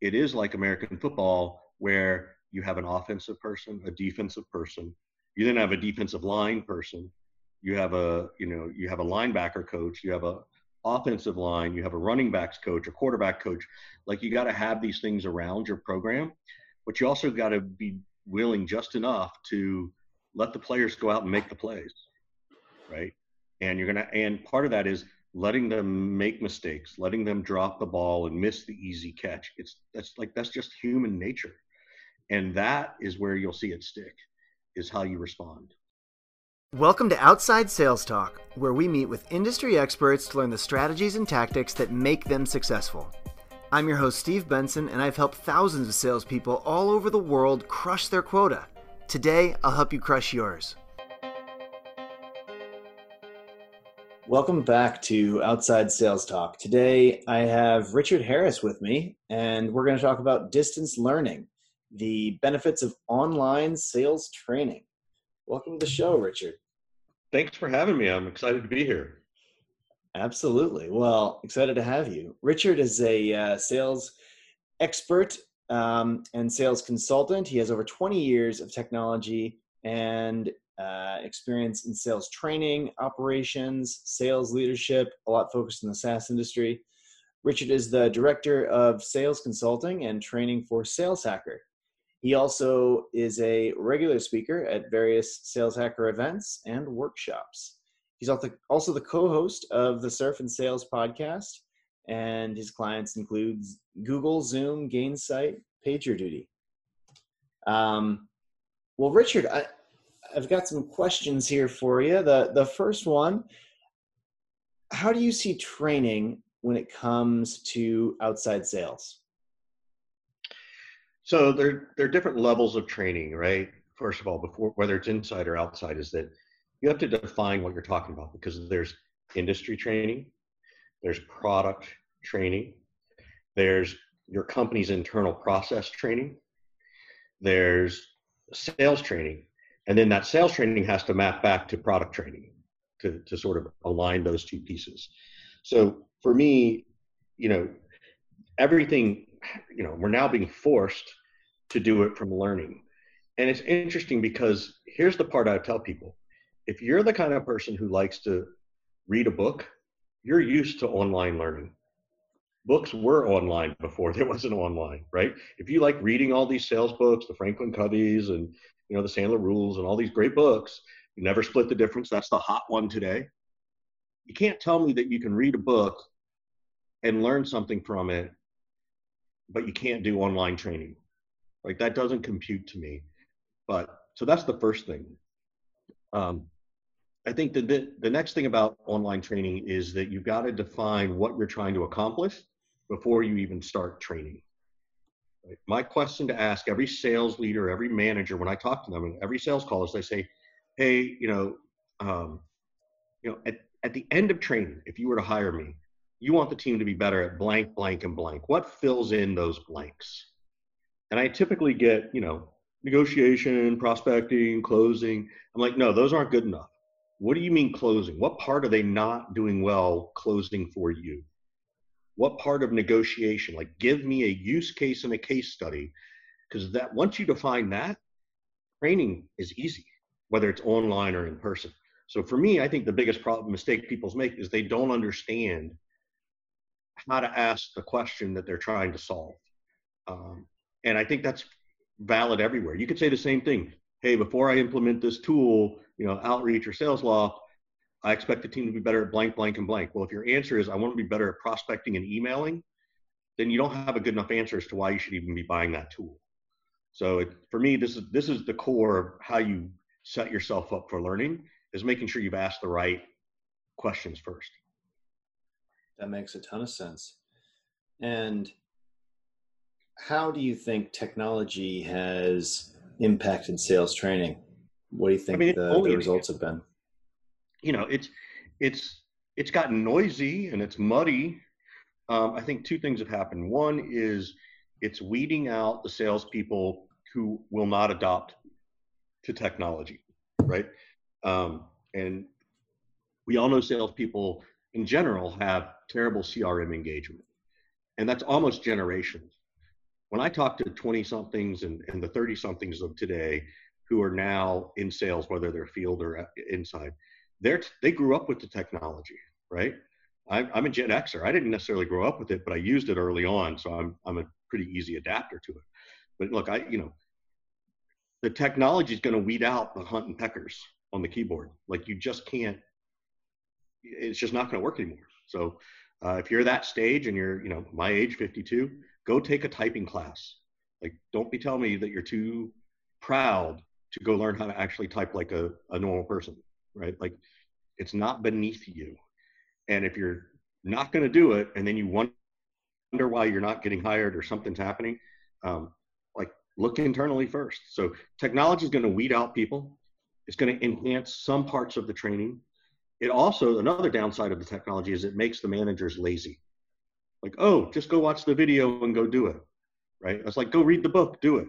it is like American football where you have an offensive person, a defensive person, you then have a defensive line person, you have a you know you have a linebacker coach, you have a offensive line, you have a running backs coach, a quarterback coach. Like you got to have these things around your program, but you also got to be willing just enough to let the players go out and make the plays, right? And you're gonna and part of that is letting them make mistakes, letting them drop the ball and miss the easy catch. It's that's like that's just human nature. And that is where you'll see it stick is how you respond. Welcome to Outside Sales Talk, where we meet with industry experts to learn the strategies and tactics that make them successful. I'm your host, Steve Benson, and I've helped thousands of salespeople all over the world crush their quota. Today, I'll help you crush yours. Welcome back to Outside Sales Talk. Today, I have Richard Harris with me, and we're going to talk about distance learning, the benefits of online sales training. Welcome to the show, Richard. Thanks for having me. I'm excited to be here. Absolutely. Well, excited to have you. Richard is a uh, sales expert um, and sales consultant. He has over 20 years of technology and uh, experience in sales training, operations, sales leadership, a lot focused in the SaaS industry. Richard is the director of sales consulting and training for Sales Hacker. He also is a regular speaker at various Sales Hacker events and workshops. He's also the co-host of the Surf and Sales podcast, and his clients include Google, Zoom, Gainsight, PagerDuty. Um, well, Richard, I, I've got some questions here for you. The the first one: How do you see training when it comes to outside sales? So there, there are different levels of training, right? First of all, before whether it's inside or outside, is that you have to define what you're talking about because there's industry training, there's product training, there's your company's internal process training, there's sales training, and then that sales training has to map back to product training to, to sort of align those two pieces. So for me, you know, everything, you know, we're now being forced to do it from learning. And it's interesting because here's the part I tell people if you're the kind of person who likes to read a book, you're used to online learning. Books were online before there wasn't online, right? If you like reading all these sales books, the Franklin Coveys and you know the Sandler Rules and all these great books, you never split the difference. That's the hot one today. You can't tell me that you can read a book and learn something from it, but you can't do online training. Like that doesn't compute to me. But so that's the first thing. Um, I think that the, the next thing about online training is that you've got to define what you're trying to accomplish before you even start training. Right? My question to ask every sales leader, every manager, when I talk to them, and every sales call is they say, "Hey, you know, um, you know, at, at the end of training, if you were to hire me, you want the team to be better at blank, blank, and blank. What fills in those blanks?" And I typically get, you know, negotiation, prospecting, closing. I'm like, no, those aren't good enough. What do you mean closing? What part are they not doing well closing for you? What part of negotiation? Like, give me a use case and a case study, because that once you define that, training is easy, whether it's online or in person. So for me, I think the biggest problem mistake people make is they don't understand how to ask the question that they're trying to solve. Um, and I think that's valid everywhere. You could say the same thing. Hey, before I implement this tool, you know, outreach or Salesloft, I expect the team to be better at blank, blank, and blank. Well, if your answer is I want to be better at prospecting and emailing, then you don't have a good enough answer as to why you should even be buying that tool. So it, for me, this is this is the core of how you set yourself up for learning is making sure you've asked the right questions first. That makes a ton of sense. And how do you think technology has impacted sales training? What do you think I mean, the, the results have been? You know, it's it's it's gotten noisy and it's muddy. Um, I think two things have happened. One is it's weeding out the salespeople who will not adopt to technology, right? Um, and we all know salespeople in general have terrible CRM engagement, and that's almost generations. when I talk to 20 somethings and, and the 30 somethings of today who are now in sales, whether they're field or uh, inside, they're, they grew up with the technology, right? I'm, I'm a Gen Xer. I didn't necessarily grow up with it, but I used it early on. So I'm, I'm a pretty easy adapter to it. But look, I, you know, the technology is going to weed out the hunt and peckers on the keyboard. Like you just can't, it's just not going to work anymore. So uh, if you're that stage and you're, you know, my age, 52, go take a typing class. Like, don't be telling me that you're too proud to go learn how to actually type like a, a normal person, right? Like, it's not beneath you. And if you're not going to do it and then you wonder why you're not getting hired or something's happening, um, like, look internally first. So, technology is going to weed out people, it's going to enhance some parts of the training it also another downside of the technology is it makes the managers lazy like oh just go watch the video and go do it right it's like go read the book do it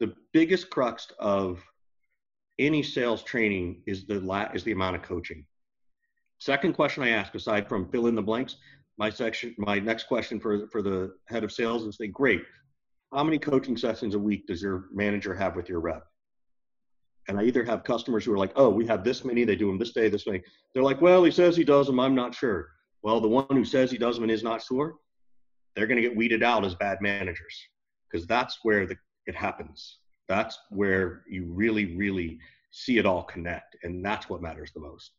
the biggest crux of any sales training is the la- is the amount of coaching second question i ask aside from fill in the blanks my section my next question for for the head of sales is say great how many coaching sessions a week does your manager have with your rep and I either have customers who are like, oh, we have this many, they do them this day, this many. They're like, well, he says he does them, I'm not sure. Well, the one who says he does them and is not sure, they're going to get weeded out as bad managers because that's where the, it happens. That's where you really, really see it all connect. And that's what matters the most.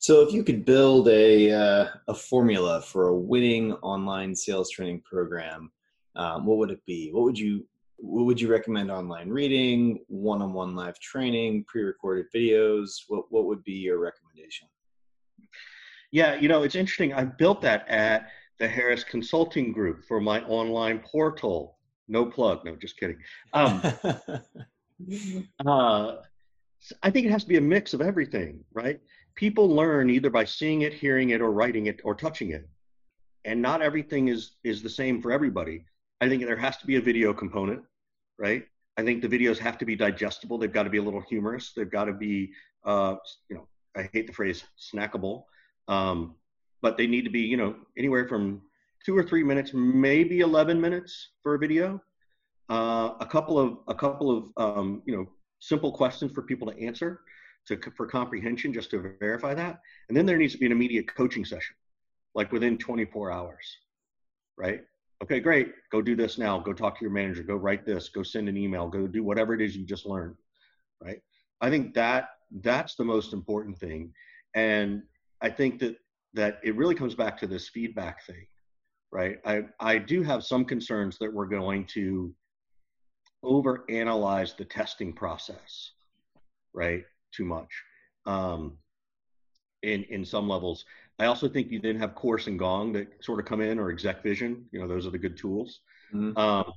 So, if you could build a, uh, a formula for a winning online sales training program, um, what would it be? What would you what would you recommend online reading one-on-one live training pre-recorded videos what, what would be your recommendation yeah you know it's interesting i built that at the harris consulting group for my online portal no plug no just kidding um, uh, i think it has to be a mix of everything right people learn either by seeing it hearing it or writing it or touching it and not everything is is the same for everybody I think there has to be a video component, right? I think the videos have to be digestible. They've got to be a little humorous. They've got to be, uh, you know, I hate the phrase snackable, um, but they need to be, you know, anywhere from two or three minutes, maybe 11 minutes for a video. Uh, a couple of a couple of um, you know simple questions for people to answer to for comprehension, just to verify that. And then there needs to be an immediate coaching session, like within 24 hours, right? okay, great, go do this now. Go talk to your manager. Go write this. Go send an email. Go do whatever it is you just learned, right? I think that that's the most important thing, and I think that that it really comes back to this feedback thing, right? I I do have some concerns that we're going to overanalyze the testing process, right? Too much. Um, in in some levels. I also think you then have Chorus and Gong that sort of come in, or ExecVision. You know, those are the good tools. Mm-hmm. Um,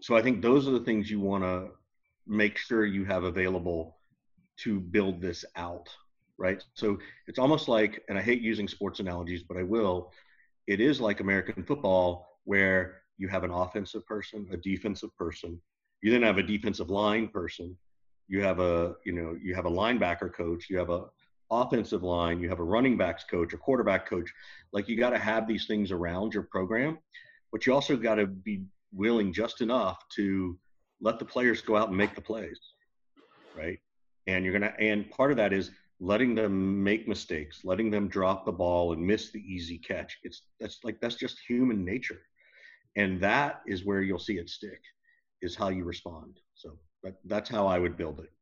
so I think those are the things you want to make sure you have available to build this out, right? So it's almost like, and I hate using sports analogies, but I will. It is like American football, where you have an offensive person, a defensive person. You then have a defensive line person. You have a, you know, you have a linebacker coach. You have a offensive line, you have a running backs coach, a quarterback coach. Like you got to have these things around your program, but you also got to be willing just enough to let the players go out and make the plays, right? And you're gonna, and part of that is letting them make mistakes, letting them drop the ball and miss the easy catch. It's that's like that's just human nature, and that is where you'll see it stick, is how you respond. So that, that's how I would build it.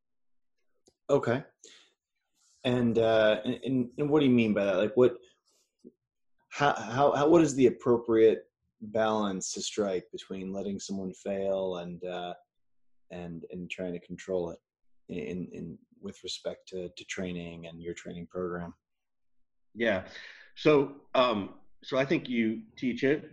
Okay. And, uh, and and what do you mean by that? Like what? How how, how what is the appropriate balance to strike between letting someone fail and uh, and and trying to control it in in with respect to to training and your training program? Yeah. So um, so I think you teach it,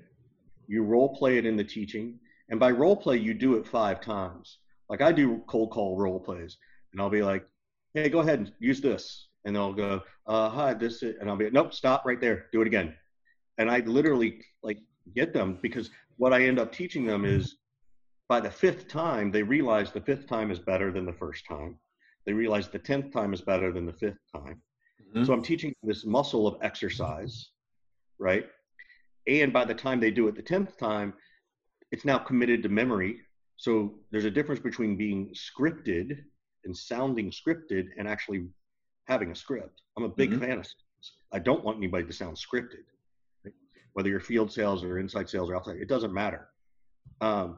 you role play it in the teaching, and by role play you do it five times. Like I do cold call role plays, and I'll be like, hey, go ahead and use this. And they'll go, uh, hi, this is, and I'll be, nope, stop right there, do it again. And I literally like get them because what I end up teaching them is by the fifth time, they realize the fifth time is better than the first time. They realize the 10th time is better than the fifth time. Mm-hmm. So I'm teaching this muscle of exercise, right? and by the time they do it the 10th time it's now committed to memory so there's a difference between being scripted and sounding scripted and actually having a script i'm a big mm-hmm. fan of i don't want anybody to sound scripted right? whether you're field sales or inside sales or outside it doesn't matter um,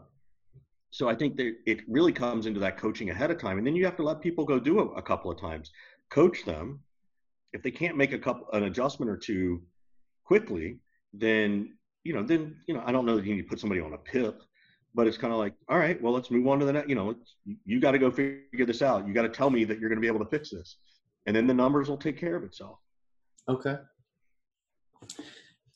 so I think that it really comes into that coaching ahead of time, and then you have to let people go do it a couple of times, coach them. If they can't make a couple an adjustment or two quickly, then you know, then you know, I don't know that you need to put somebody on a PIP, but it's kind of like, all right, well, let's move on to the next. You know, you got to go figure this out. You got to tell me that you're going to be able to fix this, and then the numbers will take care of itself. Okay.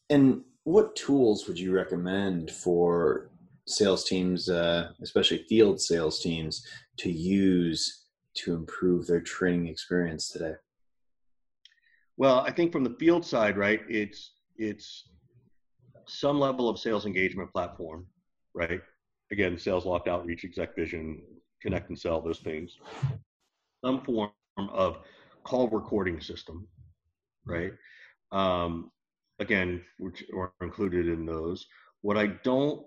And what tools would you recommend for sales teams, uh, especially field sales teams, to use to improve their training experience today? Well, I think from the field side, right, it's it's some level of sales engagement platform, right? Again, Salesloft outreach, ExecVision, connect and sell, those things. Some form of call recording system, right? Um, again, which are included in those. What I don't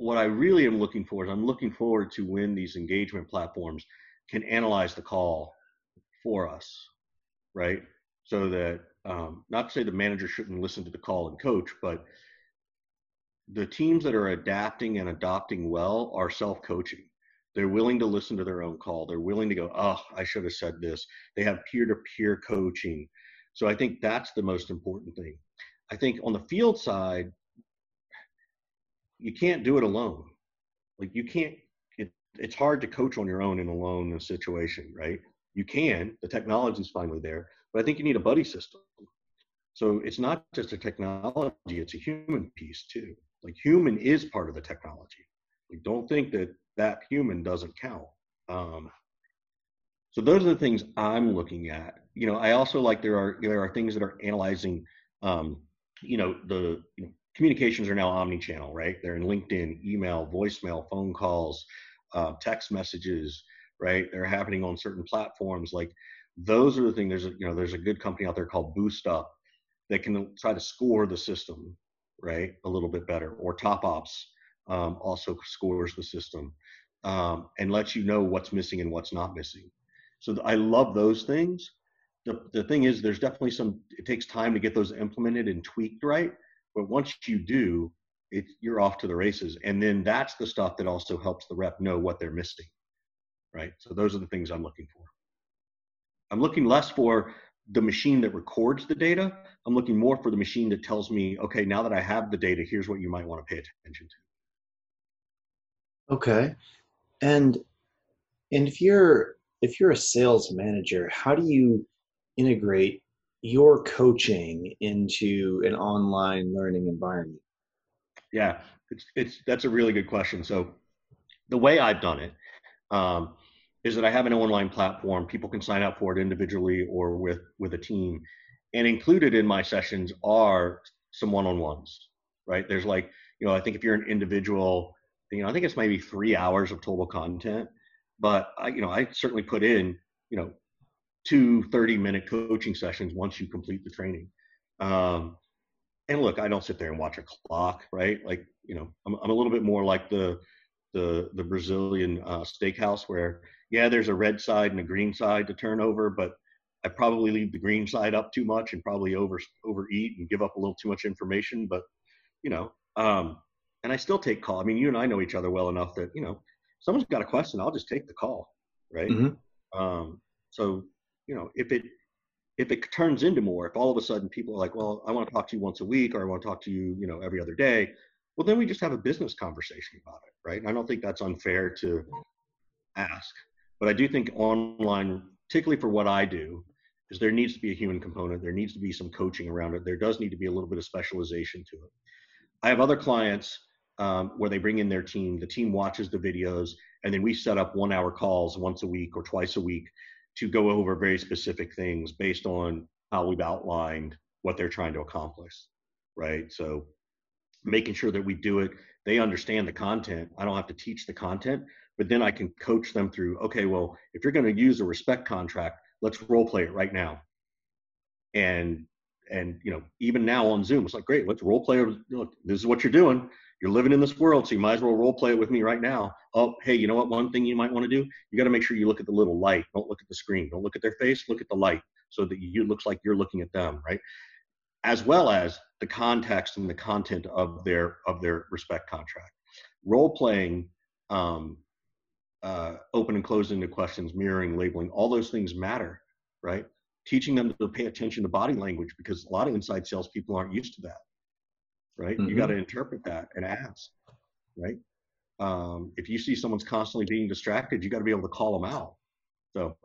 what I really am looking for is I'm looking forward to when these engagement platforms can analyze the call for us, right? So that um, not to say the manager shouldn't listen to the call and coach, but the teams that are adapting and adopting well are self-coaching. They're willing to listen to their own call. They're willing to go, oh, I should have said this. They have peer-to-peer coaching. So I think that's the most important thing. I think on the field side, you can't do it alone. Like you can't. It, it's hard to coach on your own in a lone situation, right? You can. The technology is finally there, but I think you need a buddy system. So it's not just a technology; it's a human piece too. Like human is part of the technology. Like don't think that that human doesn't count. Um, so those are the things I'm looking at. You know, I also like there are there are things that are analyzing, um, you know, the you know, communications are now omni-channel, right? They're in LinkedIn, email, voicemail, phone calls, uh, text messages, right? They're happening on certain platforms. Like those are the things. There's a, you know there's a good company out there called BoostUp that can try to score the system, right, a little bit better. Or TopOpps um, also scores the system um, and lets you know what's missing and what's not missing. So I love those things. The, the thing is, there's definitely some. It takes time to get those implemented and tweaked right but once you do, it, you're off to the races. And then that's the stuff that also helps the rep know what they're missing, right? So those are the things I'm looking for. I'm looking less for the machine that records the data. I'm looking more for the machine that tells me, okay, now that I have the data, here's what you might want to pay attention to. Okay. And and if you're if you're a sales manager, how do you integrate your coaching into an online learning environment? Yeah, it's, it's that's a really good question. So the way I've done it um, is that I have an online platform. People can sign up for it individually or with with a team, and included in my sessions are some one-on-ones. Right? There's like you know I think if you're an individual, you know I think it's maybe three hours of total content, but I you know I certainly put in you know two 30 minute coaching sessions once you complete the training. Um, and look, I don't sit there and watch a clock, right? Like, you know, I'm, I'm a little bit more like the, the, the Brazilian uh, steakhouse where, yeah, there's a red side and a green side to turn over, but I probably leave the green side up too much and probably over overeat and give up a little too much information. But you know, um, and I still take call. I mean, you and I know each other well enough that you know, someone's got a question, I'll just take the call, right? Mm-hmm. Um, so you know, if it if it turns into more, if all of a sudden people are like, well, I want to talk to you once a week or I want to talk to you, you know, every other day, well, then we just have a business conversation about it, right? And I don't think that's unfair to ask. But I do think online, particularly for what I do, is there needs to be a human component. There needs to be some coaching around it. There does need to be a little bit of specialization to it. I have other clients um, where they bring in their team. The team watches the videos, and then we set up one-hour calls once a week or twice a week to go over very specific things based on how we've outlined what they're trying to accomplish, right? So making sure that we do it, they understand the content. I don't have to teach the content, but then I can coach them through, okay, well, if you're going to use a respect contract, let's role play it right now. And and you know even now on zoom it's like great let's role play look this is what you're doing you're living in this world so you might as well role play it with me right now. Oh hey you know what? One thing you might want to do you got to make sure you look at the little light. Don't look at the screen. Don't look at their face look at the light so that you looks like you're looking at them right? As well as the context and the content of their of their respect contract. Role playing um, uh, open and closed into questions mirroring labeling all those things matter right? Teaching them to pay attention to body language because a lot of inside salespeople aren't used to that right mm-hmm. you got to interpret that and ask right um, if you see someone's constantly being distracted you got to be able to call them out so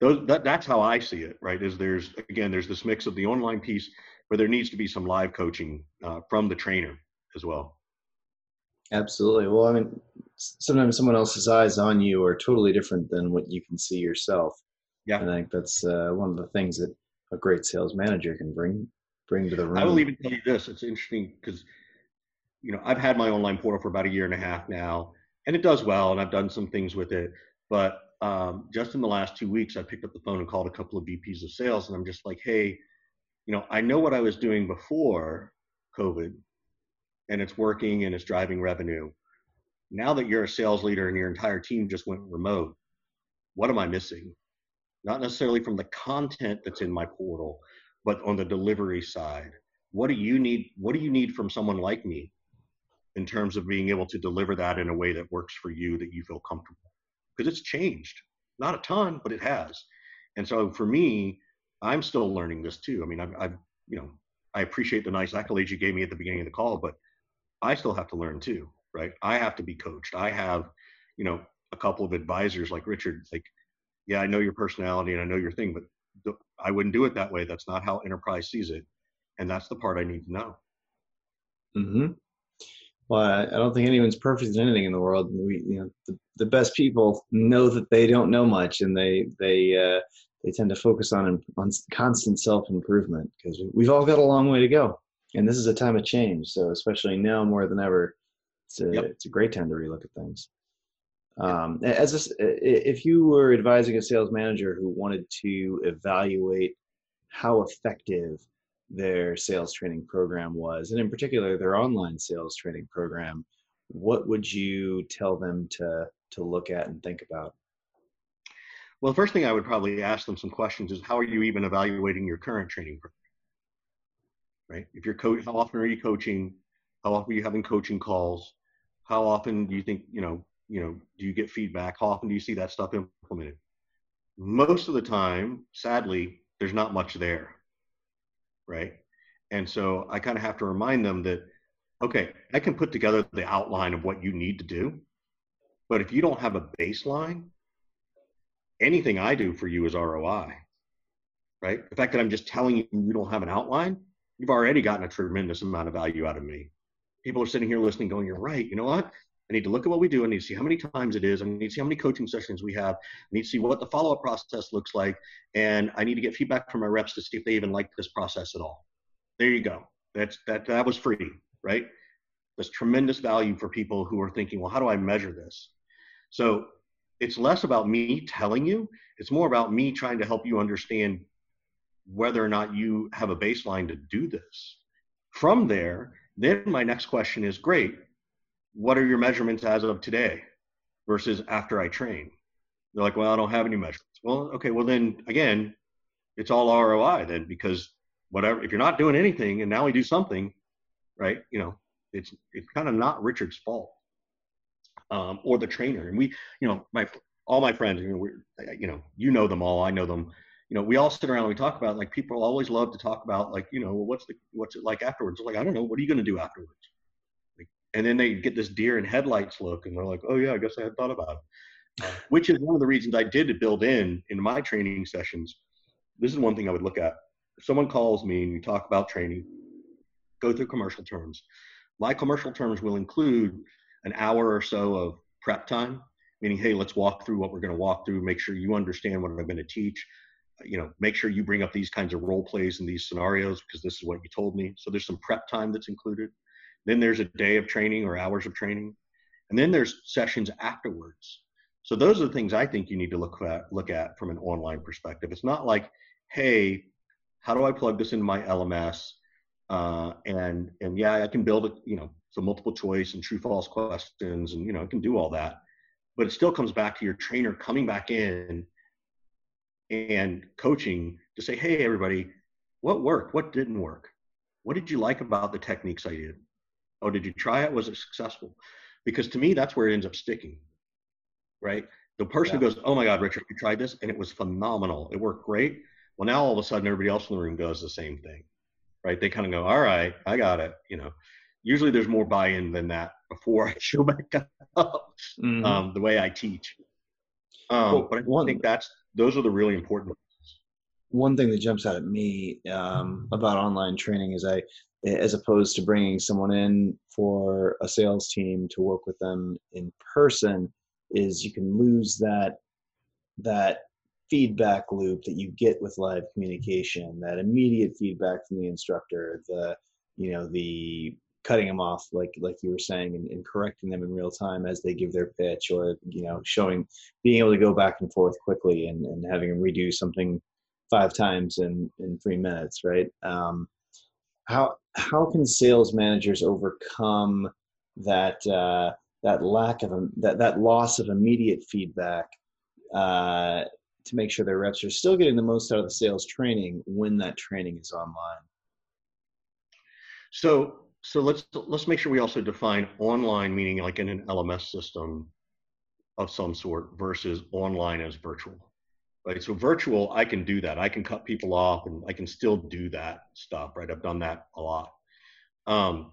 those, that, that's how i see it right is there's again there's this mix of the online piece where there needs to be some live coaching uh, from the trainer as well. Absolutely. Well, I mean, sometimes someone else's eyes on you are totally different than what you can see yourself. Yeah, and I think that's uh, one of the things that a great sales manager can bring bring to the room. I will even tell you this: it's interesting because you know I've had my online portal for about a year and a half now, and it does well, and I've done some things with it. But um, just in the last two weeks, I picked up the phone and called a couple of VPs of sales, and I'm just like, "Hey, you know, I know what I was doing before COVID and it's working and it's driving revenue. Now that you're a sales leader and your entire team just went remote, what am I missing? Not necessarily from the content that's in my portal, but on the delivery side. What do you need? What do you need from someone like me in terms of being able to deliver that in a way that works for you that you feel comfortable? Because it's changed, not a ton, but it has. And so for me, I'm still learning this too. I mean, I've, I've, you know, I appreciate the nice accolades you gave me at the beginning of the call, but I still have to learn too, right? I have to be coached. I have, you know, a couple of advisors like Richard, like, yeah, I know your personality and I know your thing, but I wouldn't do it that way. That's not how enterprise sees it. And that's the part I need to know. Hmm. Well, I don't think anyone's perfect in anything in the world. We, you know, the, the best people know that they don't know much, and they they uh, they tend to focus on on constant self improvement because we've all got a long way to go, and this is a time of change. So especially now more than ever, it's a, yep. it's a great time to relook at things. Um, as a, if you were advising a sales manager who wanted to evaluate how effective their sales training program was, and in particular their online sales training program, what would you tell them to to look at and think about? Well, the first thing I would probably ask them some questions is how are you even evaluating your current training program? Right? If you're coach, how often are you coaching? How often are you having coaching calls? How often do you think, you know, you know, do you get feedback? How often do you see that stuff implemented? Most of the time, sadly, there's not much there. Right? And so I kind of have to remind them that, okay, I can put together the outline of what you need to do. But if you don't have a baseline, anything I do for you is ROI, right? The fact that I'm just telling you you don't have an outline, you've already gotten a tremendous amount of value out of me. People are sitting here listening, going, You're right. You know what? I need to look at what we do. I need to see how many times it is. I need to see how many coaching sessions we have. I need to see what the follow up process looks like. And I need to get feedback from my reps to see if they even like this process at all. There you go. That's that that was free, right? There's tremendous value for people who are thinking, well, how do I measure this? So it's less about me telling you it's more about me trying to help you understand whether or not you have a baseline to do this from there then my next question is great what are your measurements as of today versus after i train they're like well i don't have any measurements well okay well then again it's all roi then because whatever if you're not doing anything and now we do something right you know it's it's kind of not richard's fault um, or the trainer. And we, you know, my all my friends, you know, we, you know, you know them all. I know them. You know, we all sit around and we talk about like people always love to talk about like you know what's the what's it like afterwards. Like I don't know, what are you going to do afterwards? And then they get this deer in headlights look, and they're like, oh yeah, I guess I had thought about it. Uh, which is one of the reasons I did to build in in my training sessions. This is one thing I would look at. If someone calls me and you talk about training, go through commercial terms. My commercial terms will include an hour or so of prep time, meaning, hey, let's walk through what we're going to walk through, make sure you understand what I'm going to teach. You know, make sure you bring up these kinds of role plays in these scenarios because this is what you told me. So there's some prep time that's included. Then there's a day of training or hours of training. And then there's sessions afterwards. So those are the things I think you need to look at look at from an online perspective. It's not like, hey, how do I plug this into my LMS? Uh, and and yeah, I can build a you know, some multiple choice and true false questions, and you know, I can do all that. But it still comes back to your trainer coming back in and coaching to say, hey, everybody, what worked? What didn't work? What did you like about the techniques I did? Oh, did you try it? Was it successful? Because to me, that's where it ends up sticking, right? The person yeah. who goes, oh my God, Richard, you tried this and it was phenomenal. It worked great. Well, now all of a sudden, everybody else in the room does the same thing, right? They kind of go, all right, I got it. You know, usually there's more buy-in than that before I show back up mm-hmm. um, the way I teach. Um, well, but I one, think that's those are the really important. One thing that jumps out at me um, about online training is I, as opposed to bringing someone in for a sales team to work with them in person, is you can lose that that feedback loop that you get with live communication, that immediate feedback from the instructor, the you know the cutting them off like like you were saying and, and, correcting them in real time as they give their pitch or you know showing being able to go back and forth quickly and, and having them redo something five times in in three minutes right? Um, how how can sales managers overcome that uh, that lack of that that loss of immediate feedback uh, to make sure their reps are still getting the most out of the sales training when that training is online so so let's let's make sure we also define online meaning like in an LMS system of some sort versus online as virtual. Right. So virtual, I can do that. I can cut people off and I can still do that stuff. Right. I've done that a lot. Um,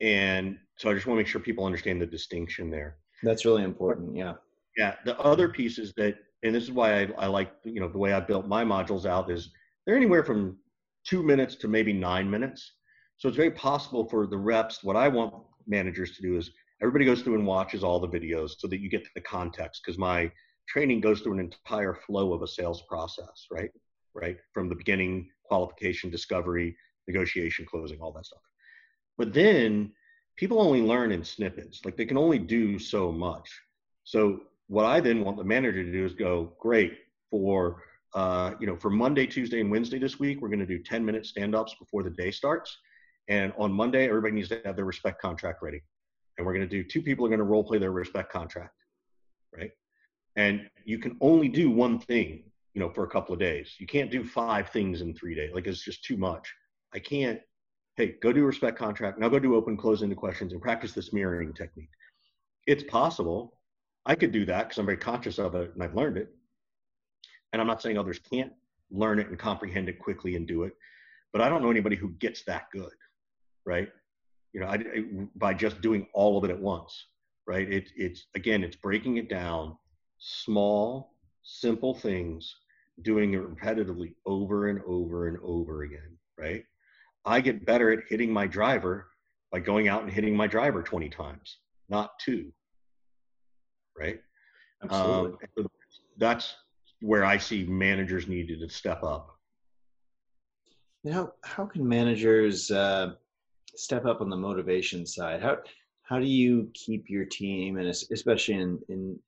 and so I just want to make sure people understand the distinction there. That's really important. Yeah. Yeah. The other piece is that, and this is why I, I like, you know, the way I built my modules out is they're anywhere from two minutes to maybe nine minutes so it's very possible for the reps. What I want managers to do is everybody goes through and watches all the videos so that you get the context because my training goes through an entire flow of a sales process, right? Right from the beginning, qualification, discovery, negotiation, closing, all that stuff. But then people only learn in snippets. Like they can only do so much. So what I then want the manager to do is go, great, for uh, you know, for Monday, Tuesday, and Wednesday this week, we're going to do 10 minute stand ups before the day starts. And on Monday, everybody needs to have their respect contract ready. And we're going to do two people are going to role play their respect contract, right? And you can only do one thing, you know, for a couple of days. You can't do five things in three days. Like it's just too much. I can't. Hey, go do respect contract. Now go do open close into questions and practice this mirroring technique. It's possible. I could do that because I'm very conscious of it and I've learned it. And I'm not saying others can't learn it and comprehend it quickly and do it, but I don't know anybody who gets that good right? You know, I, I, by just doing all of it at once, right? It, it's again, it's breaking it down, small, simple things, doing it repetitively over and over and over again, right? I get better at hitting my driver by going out and hitting my driver 20 times, not two, right? Absolutely. Um, that's where I see managers needed to step up. You know, how can managers uh, step up on the motivation side how how do you keep your team and especially in in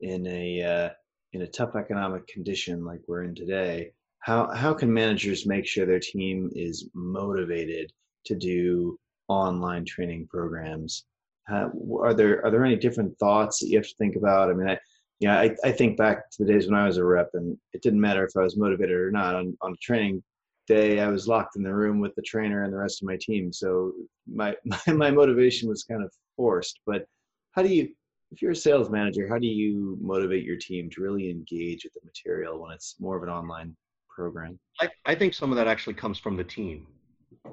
in a uh, in a tough economic condition like we're in today how how can managers make sure their team is motivated to do online training programs are there are there any different thoughts that you have to think about i mean i yeah I, I think back to the days when i was a rep and it didn't matter if i was motivated or not on, on a training day I was locked in the room with the trainer and the rest of my team. So my, my, my motivation was kind of forced. But how do you, if you're a sales manager, how do you motivate your team to really engage with the material when it's more of an online program? I, I think some of that actually comes from the team.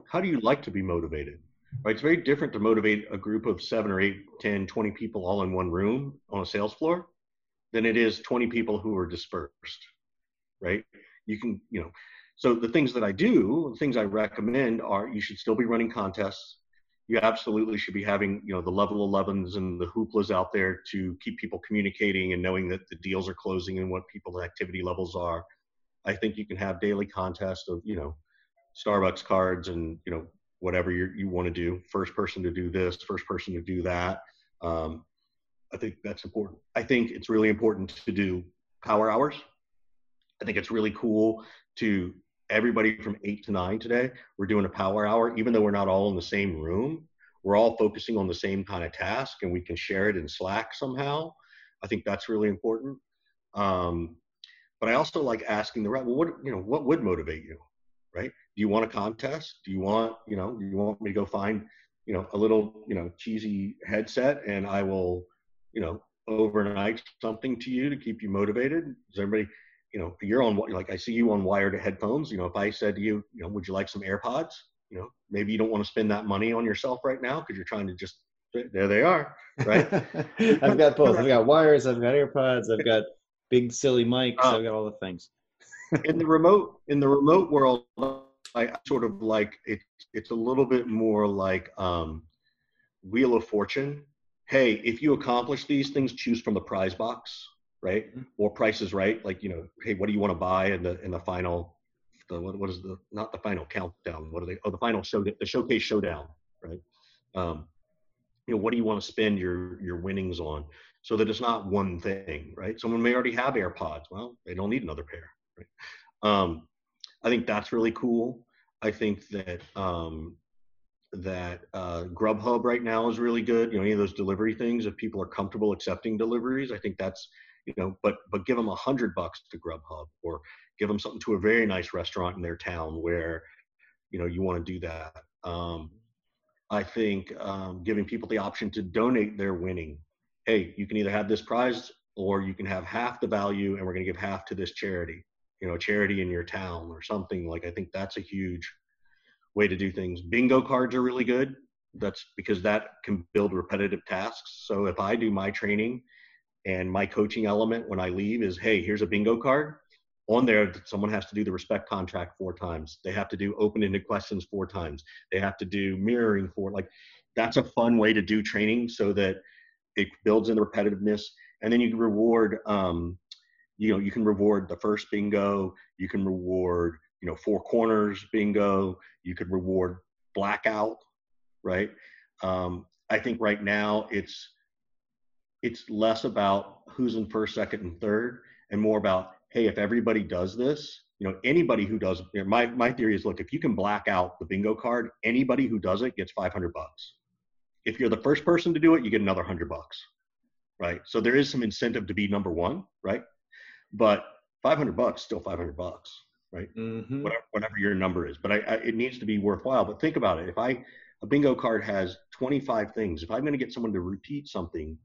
How do you like to be motivated? Right? It's very different to motivate a group of seven or eight, 10, 20 people all in one room on a sales floor than it is 20 people who are dispersed. Right? You can, you know, so the things that I do, the things I recommend are you should still be running contests. You absolutely should be having, you know, the level 11s and the hooplas out there to keep people communicating and knowing that the deals are closing and what people's activity levels are. I think you can have daily contests of, you know, Starbucks cards and, you know, whatever you you want to do. First person to do this, first person to do that. Um, I think that's important. I think it's really important to do power hours. I think it's really cool to everybody from eight to nine today, we're doing a power hour, even though we're not all in the same room. We're all focusing on the same kind of task, and we can share it in Slack somehow. I think that's really important. Um, but I also like asking the right. Well, what you know, what would motivate you, right? Do you want a contest? Do you want you know, you want me to go find you know a little you know cheesy headset and I will you know overnight something to you to keep you motivated? Does everybody you know you're on like I see you on wired headphones. You know, if I said to you, you know, would you like some AirPods? You know, maybe you don't want to spend that money on yourself right now because you're trying to just there they are, right? I've got both. I've got wires. I've got AirPods. I've got big silly mics. Um, I've got all the things. in the remote in the remote world, I sort of like it. It's a little bit more like um, Wheel of Fortune. Hey, if you accomplish these things, choose from the prize box, right? Mm-hmm. Or Price Is Right. Like you know, hey, what do you want to buy in the in the final? The what, what is the not the final countdown? What are they? Oh, the final show, the showcase showdown, right? Um, you know, what do you want to spend your your winnings on? So that it's not one thing, right? Someone may already have AirPods. Well, they don't need another pair, right? Um, I think that's really cool. I think that um, that uh, Grubhub right now is really good. You know, any of those delivery things, if people are comfortable accepting deliveries, I think that's you know, but but give them a hundred bucks to Grubhub or give them something to a very nice restaurant in their town where you know you want to do that. Um, I think um, giving people the option to donate their winning. Hey, you can either have this prize or you can have half the value, and we're going to give half to this charity you know charity in your town or something like i think that's a huge way to do things bingo cards are really good that's because that can build repetitive tasks so if i do my training and my coaching element when i leave is hey here's a bingo card. On there someone has to do the respect contract four times. They have to do open-ended questions four times. They have to do mirroring four like that's a fun way to do training so that it builds in the repetitiveness. And then you can reward um, you know you can reward the first bingo. You can reward you know four corners bingo. You could reward blackout right? Um, i think right now it's it's less about who's in first second and third and more about hey if everybody does this you know anybody who does my my theory is look if you can black out the bingo card anybody who does it gets 500 bucks. If you're the first person to do it you get another 100 bucks right? So there is some incentive to be number one right? But 500 bucks still 500 bucks right? Mm-hmm. whatever, whatever your number is but I, I, it needs to be worthwhile. But think about it. If i a bingo card has 25 things if i'm going to get someone to repeat something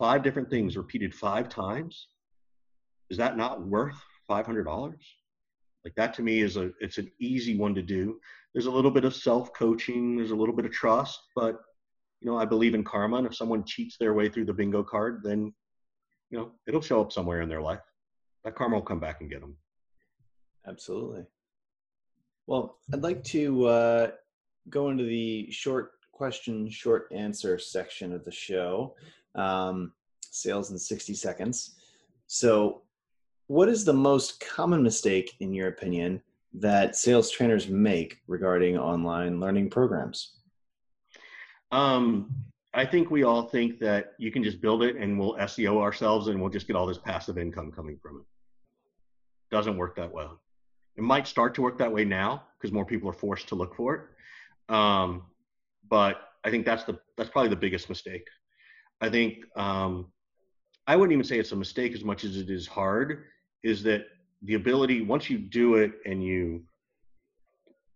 five different things repeated five times is that not worth $500 like that to me is a it's an easy one to do there's a little bit of self coaching there's a little bit of trust but you know i believe in karma and if someone cheats their way through the bingo card then you know it'll show up somewhere in their life that karma will come back and get them. Absolutely. Well, I'd like to uh, go into the short question, short answer section of the show. Um, sales in 60 seconds. So, what is the most common mistake, in your opinion, that sales trainers make regarding online learning programs? Um, I think we all think that you can just build it and we'll SEO ourselves and we'll just get all this passive income coming from it. Doesn't work that well. It might start to work that way now because more people are forced to look for it. Um, but I think that's the that's probably the biggest mistake. I think um, I wouldn't even say it's a mistake as much as it is hard. Is that the ability once you do it and you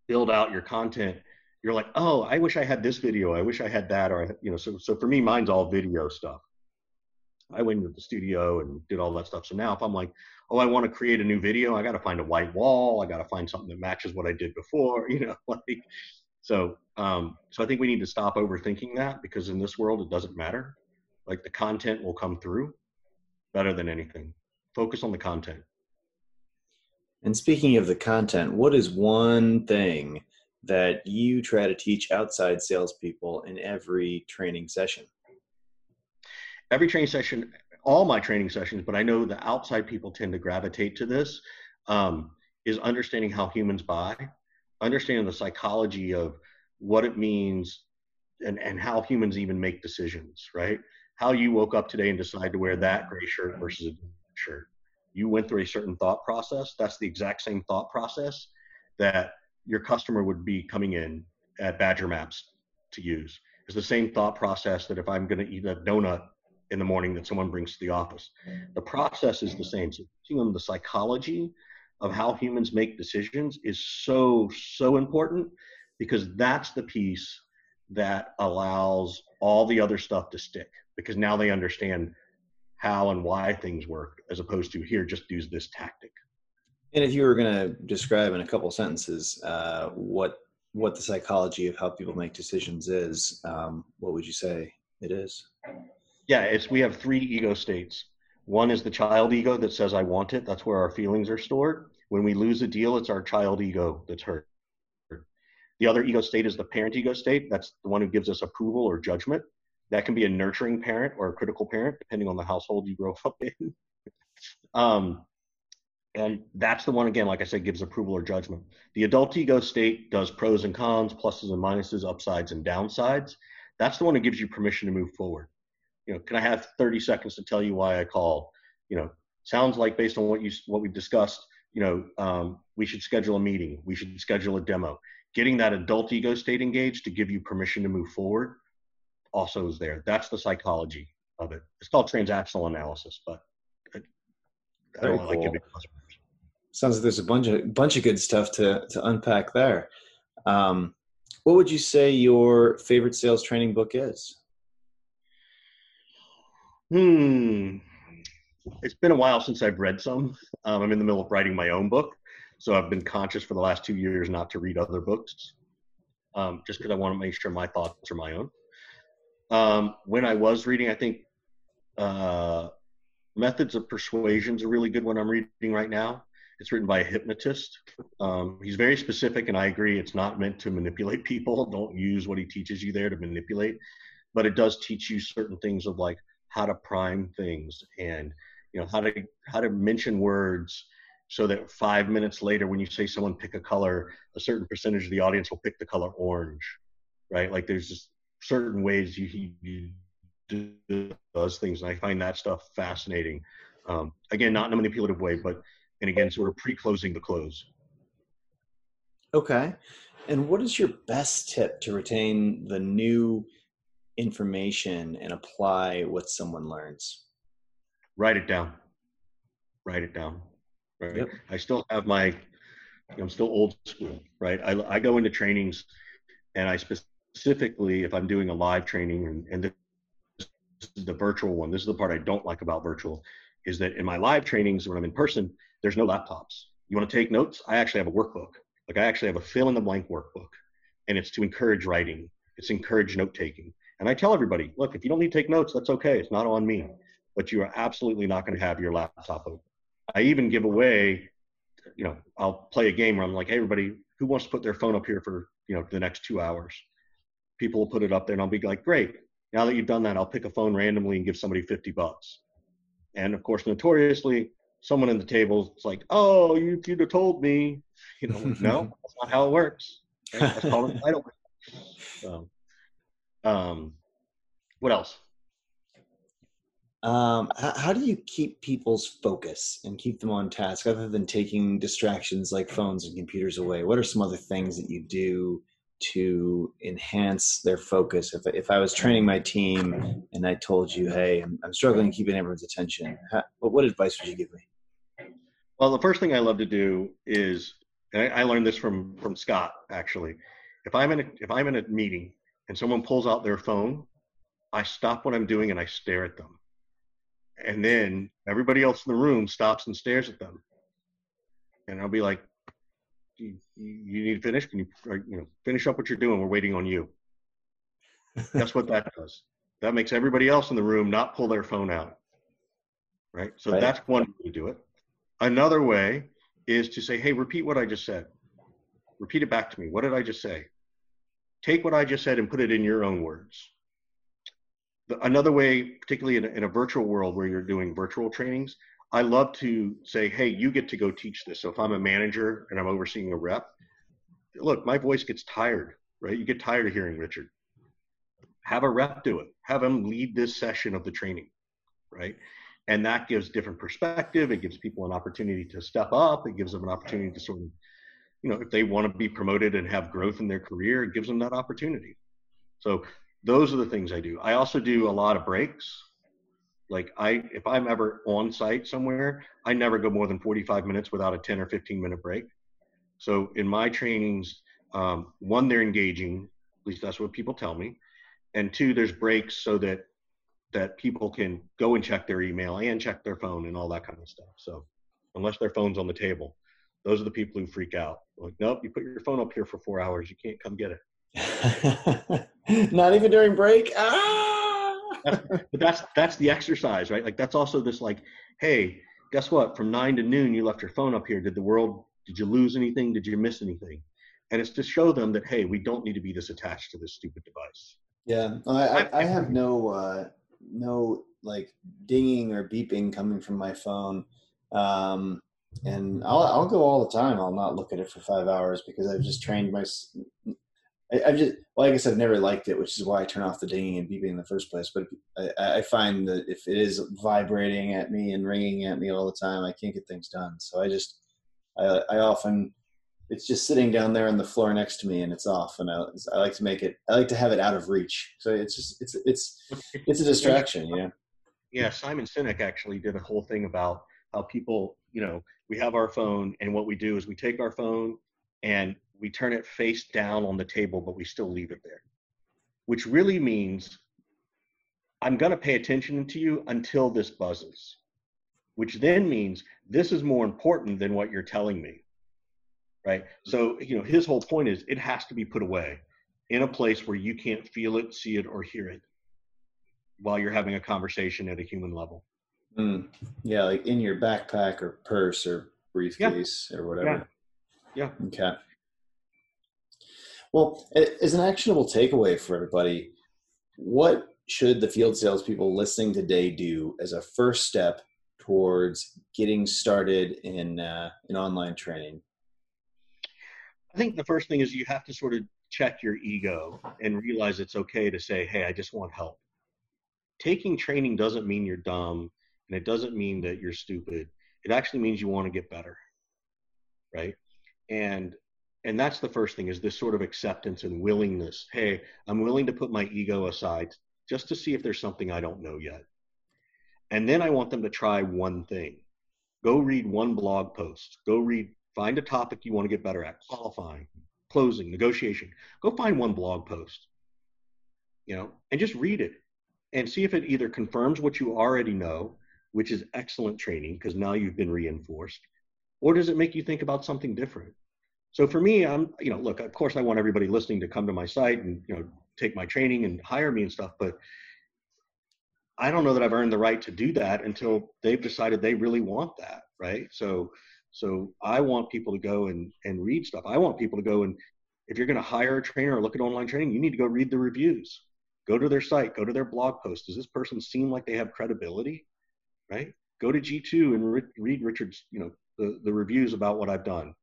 build out your content you're like, oh, I wish I had this video. I wish I had that. Or, you know, so, so for me, mine's all video stuff. I went into the studio and did all that stuff. So now if I'm like, oh, I want to create a new video, I got to find a white wall. I got to find something that matches what I did before, you know, like, so, um, so I think we need to stop overthinking that because in this world, it doesn't matter. Like the content will come through better than anything. Focus on the content. And speaking of the content, what is one thing that you try to teach outside salespeople in every training session? Every training session, all my training sessions, but I know the outside people tend to gravitate to this, um, is understanding how humans buy, understanding the psychology of what it means and, and how humans even make decisions, right? How you woke up today and decided to wear that gray shirt versus a different shirt. You went through a certain thought process. That's the exact same thought process that your customer would be coming in at Badger Maps to use. It's the same thought process that if I'm going to eat a donut in the morning that someone brings to the office. The process is the same. So teaching them the psychology of how humans make decisions is so, so important because that's the piece that allows all the other stuff to stick because now they understand how and why things work as opposed to here, just use this tactic. And if you were going to describe in a couple sentences uh, what what the psychology of how people make decisions is, um, what would you say it is? Yeah, it's we have three ego states. One is the child ego that says I want it. That's where our feelings are stored. When we lose a deal, it's our child ego that's hurt. The other ego state is the parent ego state. That's the one who gives us approval or judgment. That can be a nurturing parent or a critical parent, depending on the household you grow up in. um, and that's the one, again, like I said, gives approval or judgment. The adult ego state does pros and cons, pluses and minuses, upsides and downsides. That's the one that gives you permission to move forward. You know, can I have 30 seconds to tell you why I called? You know, sounds like based on what you what we've discussed, you know, um, we should schedule a meeting. We should schedule a demo. Getting that adult ego state engaged to give you permission to move forward also is there. That's the psychology of it. It's called transactional analysis, but I, I don't cool. like giving sounds like there's a bunch of bunch of good stuff to to unpack there. Um, what would you say your favorite sales training book is? Hmm. It's been a while since I've read some. Um, I'm in the middle of writing my own book, so I've been conscious for the last two years not to read other books, um, just because I want to make sure my thoughts are my own. Um, when I was reading, I think uh, Methods of Persuasion is a really good one I'm reading right now. It's written by a hypnotist. Um, he's very specific, and I agree. It's not meant to manipulate people. Don't use what he teaches you there to manipulate, but it does teach you certain things of like how to prime things and you know how to how to mention words so that five minutes later when you say someone pick a color a certain percentage of the audience will pick the color orange right like there's just certain ways you, you do those things and i find that stuff fascinating um, again not in a manipulative way but and again, sort of pre-closing the close. Okay. And what is your best tip to retain the new information and apply what someone learns? Write it down. Write it down. Right. Yep. I still have my, I'm still old school, right? I, I go into trainings and I specifically, if I'm doing a live training and, and this is the virtual one, this is the part I don't like about virtual, is that in my live trainings when I'm in person, there's no laptops. You want to take notes? I actually have a workbook. Like I actually have a fill in the blank workbook, and it's to encourage writing. It's encourage note taking. And I tell everybody, look, if you don't need to take notes, that's okay. It's not on me. But you are absolutely not going to have your laptop open. I even give away, you know, I'll play a game where I'm like, hey, everybody, who wants to put their phone up here for, you know, the next two hours? People will put it up there and I'll be like, great. Now that you've done that, I'll pick a phone randomly and give somebody 50 bucks. And of course, notoriously, someone in the table is like, "Oh, you you'd have told me," you know. no, that's not how it works. That's called entitlement. So, um, what else? Um, how, how, do you keep people's focus and keep them on task other than taking distractions like phones and computers away? What are some other things that you do to enhance their focus? If, if I was training my team and I told you, hey, I'm, I'm struggling keeping everyone's attention, how, what, advice would you give me? Well, the first thing I love to do is, and I, I learned this from from Scott actually. If I'm in a, if I'm in a meeting and someone pulls out their phone, I stop what I'm doing and I stare at them, and then everybody else in the room stops and stares at them, and I'll be like, "You, you need to finish? Can you you know finish up what you're doing? We're waiting on you." Guess what that does? That makes everybody else in the room not pull their phone out. Right. So right. that's one way to do it. Another way is to say, hey, repeat what I just said. Repeat it back to me. What did I just say? Take what I just said and put it in your own words. Another way, particularly in a, in a virtual world where you're doing virtual trainings, I love to say, hey, you get to go teach this. So if I'm a manager and I'm overseeing a rep, look, my voice gets tired, right? You get tired of hearing Richard. Have a rep do it. Have them lead this session of the training, right? and that gives different perspective it gives people an opportunity to step up it gives them an opportunity to sort of you know, if they want to be promoted and have growth in their career, it gives them that opportunity. So those are the things I do. I also do a lot of breaks. Like I, if I'm ever on site somewhere, I never go more than 45 minutes without a 10 or 15 minute break. So in my trainings, um, one, they're engaging. At least that's what people tell me. And two, there's breaks so that that people can go and check their email and check their phone and all that kind of stuff. So unless their phone's on the table, those are the people who freak out. Like, nope, you put your phone up here for four hours, you can't come get it. Not even during break. Ah! But that's that's the exercise, right? Like that's also this like, hey, guess what? From nine to noon, you left your phone up here. Did the world? Did you lose anything? Did you miss anything? And it's to show them that hey, we don't need to be this attached to this stupid device. Yeah, I, I, I have no uh, no like dinging or beeping coming from my phone. Um, and I'll, I'll go all the time. I'll not look at it for five hours because I've just trained my, I, have just, well, I guess I've never liked it, which is why I turn off the dinging and beeping in the first place. But I, I find that if it is vibrating at me and ringing at me all the time, I can't get things done. So I just, I, I often, it's just sitting down there on the floor next to me and it's off. And I, I like to make it, I like to have it out of reach. So it's just, it's, it's, it's a distraction, know? Yeah. Simon Sinek actually did a whole thing about how people, you know, we have our phone and what we do is we take our phone and we turn it face down on the table, but we still leave it there, which really means I'm going to pay attention to you until this buzzes, which then means this is more important than what you're telling me. Right. So, you know, his whole point is it has to be put away in a place where you can't feel it, see it, or hear it while you're having a conversation at a human level. Mm. Yeah, like in your backpack or purse or briefcase yeah. or whatever. Yeah. yeah. Okay. Well, as an actionable takeaway for everybody, what should the field salespeople listening today do as a first step towards getting started in uh, in online training? I think the first thing is you have to sort of check your ego and realize it's okay to say, "Hey, I just want help." Taking training doesn't mean you're dumb and it doesn't mean that you're stupid. It actually means you want to get better. Right. And and that's the first thing is this sort of acceptance and willingness. Hey, I'm willing to put my ego aside just to see if there's something I don't know yet. And then I want them to try one thing. Go read one blog post. Go read, find a topic you want to get better at, qualifying, closing, negotiation. Go find one blog post, you know, and just read it and see if it either confirms what you already know which is excellent training because now you've been reinforced? Or does it make you think about something different? So for me, I'm, you know, look, of course I want everybody listening to come to my site and, you know, take my training and hire me and stuff, but I don't know that I've earned the right to do that until they've decided they really want that, right? So so I want people to go and, and read stuff. I want people to go and if you're going to hire a trainer or look at online training, you need to go read the reviews. Go to their site, go to their blog post. Does this person seem like they have credibility? right? Go to G2 and re- read Richard's, you know, the, the reviews about what I've done.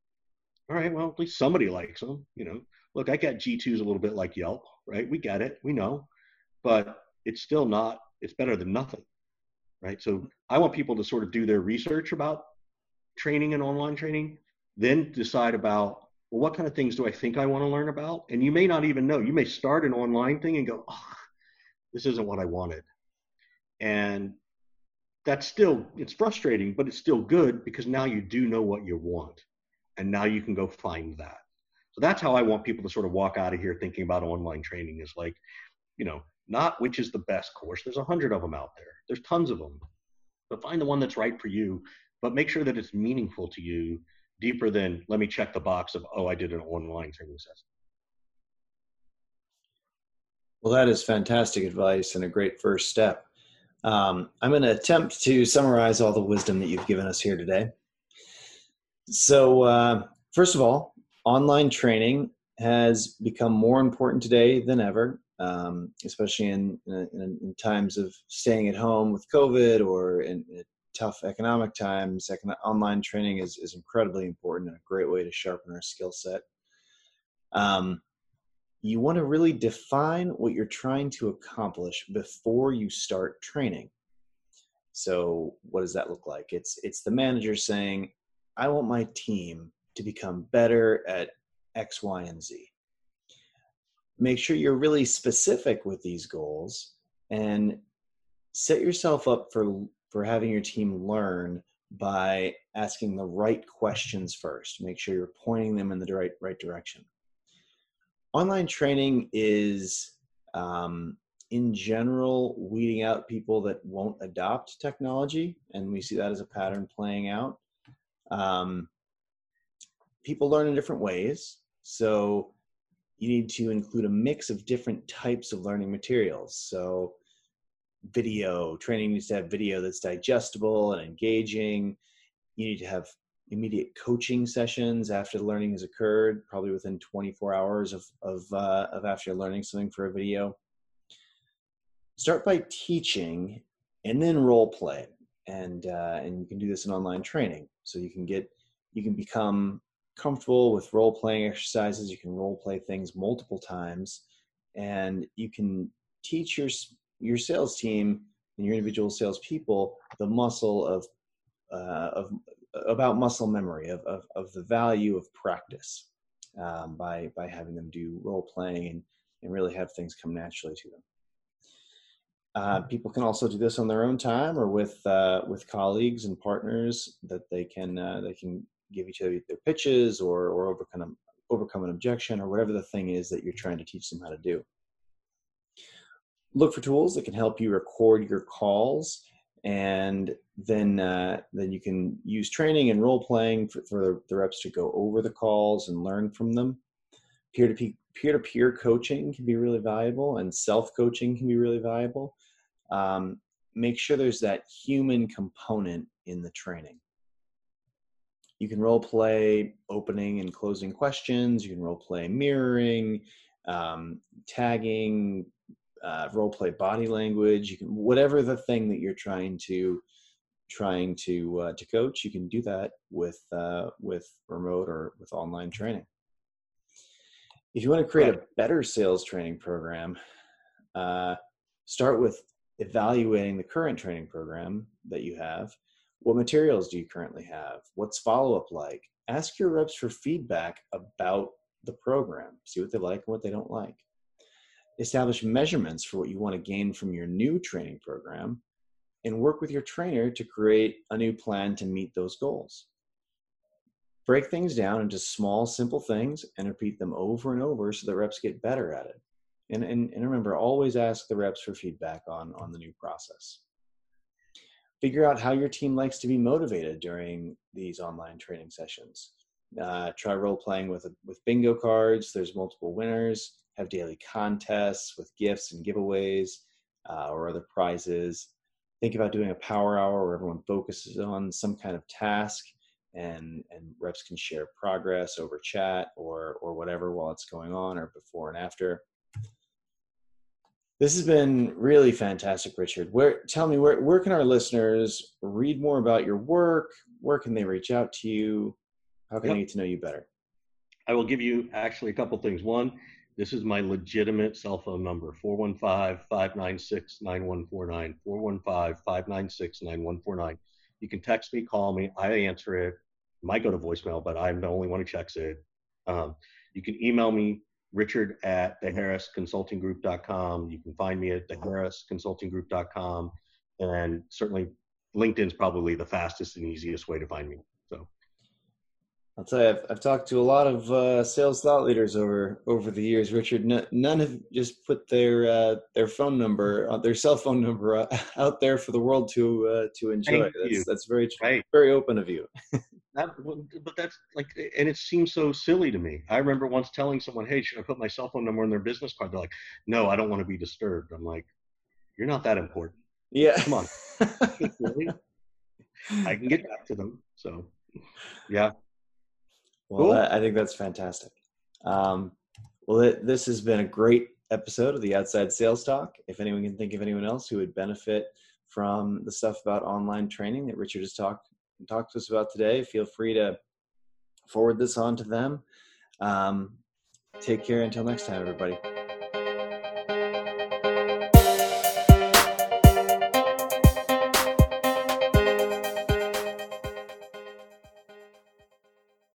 All right, well, at least somebody likes them, you know. Look, I got G2s a little bit like Yelp, right? We get it, we know, but it's still not, it's better than nothing, right? So I want people to sort of do their research about training and online training, then decide about, well, what kind of things do I think I want to learn about? And you may not even know. You may start an online thing and go, oh, this isn't what I wanted. And that's still it's frustrating but it's still good because now you do know what you want and now you can go find that. So that's how i want people to sort of walk out of here thinking about online training is like you know not which is the best course. There's a hundred of them out there. There's tons of them but find the one that's right for you but make sure that it's meaningful to you deeper than let me check the box of oh i did an online training session. Well that is fantastic advice and a great first step. Um, I'm going to attempt to summarize all the wisdom that you've given us here today. So, uh, first of all, online training has become more important today than ever, um, especially in, in, in, times of staying at home with COVID or in, in tough economic times. online training is, is incredibly important and a great way to sharpen our skill set. Um, you want to really define what you're trying to accomplish before you start training. So what does that look like? It's it's the manager saying, I want my team to become better at X, Y, and Z. Make sure you're really specific with these goals and set yourself up for, for having your team learn by asking the right questions first. Make sure you're pointing them in the right, right direction. Online training is, um, in general, weeding out people that won't adopt technology, and we see that as a pattern playing out. Um, people learn in different ways, so you need to include a mix of different types of learning materials. So video training needs to have video that's digestible and engaging. You need to have immediate coaching sessions after the learning has occurred probably within 24 hours of of, uh, of after learning something for a video. Start by teaching and then role play and uh, and you can do this in online training so you can get you can become comfortable with role playing exercises you can role play things multiple times and you can teach your your sales team and your individual salespeople the muscle of uh, of about muscle memory of, of, of the value of practice um, by by having them do role playing and, and really have things come naturally to them. Uh, people can also do this on their own time or with uh, with colleagues and partners that they can uh, they can give each other their pitches or or overcome overcome an objection or whatever the thing is that you're trying to teach them how to do. Look for tools that can help you record your calls and then uh, then you can use training and role playing for, for, the reps to go over the calls and learn from them. Peer to peer to peer coaching can be really valuable and self coaching can be really valuable. Um, make sure there's that human component in the training. You can role play opening and closing questions you can role play mirroring um, tagging uh, role play body language you can whatever the thing that you're trying to trying to uh, to coach you can do that with uh, with remote or with online training if you want to create a better sales training program uh, start with evaluating the current training program that you have. What materials do you currently have? What's follow-up like? Ask your reps for feedback about the program. See what they like and what they don't like. Establish measurements for what you want to gain from your new training program, and work with your trainer to create a new plan to meet those goals. Break things down into small, simple things and repeat them over and over so the reps get better at it. And, and, and remember, always ask the reps for feedback on, on the new process. Figure out how your team likes to be motivated during these online training sessions. Uh, try role playing with, with bingo cards. There's multiple winners have daily contests with gifts and giveaways uh, or other prizes. Think about doing a power hour where everyone focuses on some kind of task and, and reps can share progress over chat or, or whatever while it's going on or before and after. This has been really fantastic, Richard. Where tell me where where can our listeners read more about your work? Where can they reach out to you? How can yep. they get to know you better? I will give you actually a couple things. One, this is my legitimate cell phone number 415 596 9149. 415 596 9149. You can text me, call me. I answer it. Might go to voicemail, but I'm the only one who checks it. Um, you can email me, richard at theharrisconsultinggroup.com. You can find me at theharrisconsultinggroup.com. And certainly LinkedIn's probably the fastest and easiest way to find me. I'll tell you, I've, I've talked to a lot of uh, sales thought leaders over over the years. Richard, n- none have just put their uh, their phone number, uh, their cell phone number, out there for the world to uh, to enjoy. Thank that's, you. that's very right. very open of you. that, but that's like, and it seems so silly to me. I remember once telling someone, "Hey, should I put my cell phone number on their business card?" They're like, "No, I don't want to be disturbed." I'm like, "You're not that important." Yeah, come on. really? I can get back to them. So, yeah. Well, cool. I think that's fantastic. Um, well, it, this has been a great episode of the Outside Sales Talk. If anyone can think of anyone else who would benefit from the stuff about online training that Richard has talked talked to us about today, feel free to forward this on to them. Um, take care until next time, everybody.